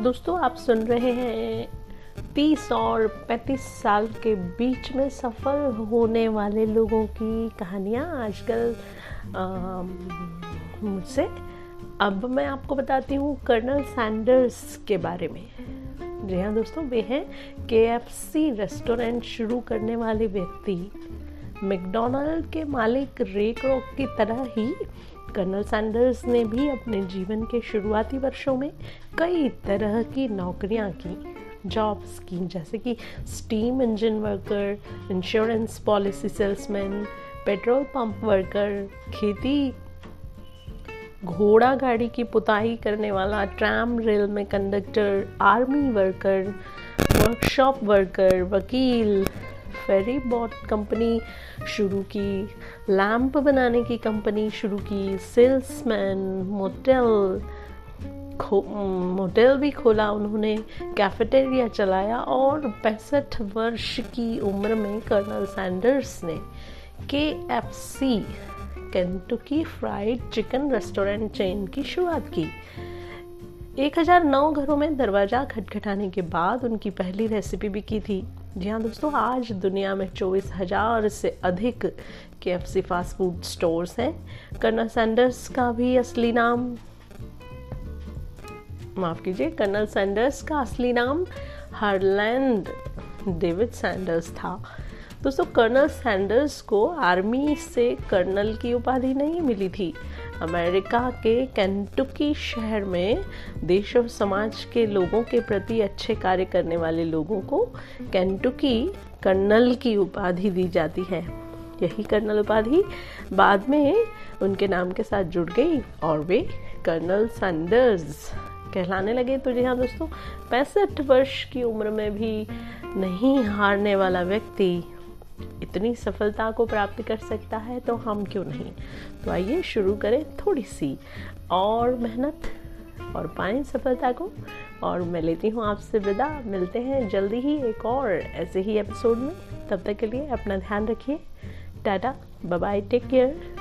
दोस्तों, आप सुन रहे हैं तीस और पैंतीस साल के बीच में सफल होने वाले लोगों की कहानियाँ आजकल मुझसे। अब मैं आपको बताती हूँ कर्नल सैंडर्स के बारे में। जी हाँ दोस्तों, वे हैं के एफ़ सी रेस्टोरेंट शुरू करने वाले व्यक्ति। मैकडोनल्ड के मालिक रे क्रॉक की तरह ही कर्नल सैंडर्स ने भी अपने जीवन के शुरुआती वर्षों में कई तरह की नौकरियाँ की जॉब्स की, जैसे कि steam engine worker insurance policy salesman petrol pump worker खेती, घोड़ा गाड़ी की पुताई करने वाला ट्रैम रेल में conductor army worker workshop worker वकील फेरी बॉट कंपनी शुरू की लैंप बनाने की कंपनी शुरू की सेल्समैन मोटेल मोटेल भी खोला उन्होंने कैफेटेरिया चलाया और पैंसठ वर्ष की उम्र में कर्नल सैंडर्स ने K F C Kentucky fried chicken restaurant chain की शुरुआत की। 1009 घरों में दरवाज़ा खटखटाने के बाद उनकी पहली रेसिपी भी की थी। जी हाँ दोस्तों, आज दुनिया में चौबीस हज़ार से अधिक K F C fast food stores हैं। कर्नल सैंडर्स का भी असली नाम, माफ़ कीजिए, कर्नल सैंडर्स का असली नाम हरलैंड डेविड सैंडर्स था। दोस्तों, कर्नल सैंडर्स को आर्मी से कर्नल की उपाधि नहीं मिली थी। अमेरिका के कैंटुकी शहर में देश और समाज के लोगों के प्रति अच्छे कार्य करने वाले लोगों को कैंटुकी कर्नल की उपाधि दी जाती है। यही कर्नल उपाधि बाद में उनके नाम के साथ जुड़ गई और वे कर्नल सैंडर्स कहलाने लगे। तो जी हाँ दोस्तों, पैंसठ वर्ष की उम्र में भी नहीं हारने वाला व्यक्ति इतनी सफलता को प्राप्त कर सकता है तो हम क्यों नहीं? तो आइए शुरू करें थोड़ी सी और मेहनत और पाए सफलता को। और मैं लेती हूँ आपसे विदा। मिलते हैं जल्दी ही एक और ऐसे ही एपिसोड में। तब तक के लिए अपना ध्यान रखिए। Tata bye take care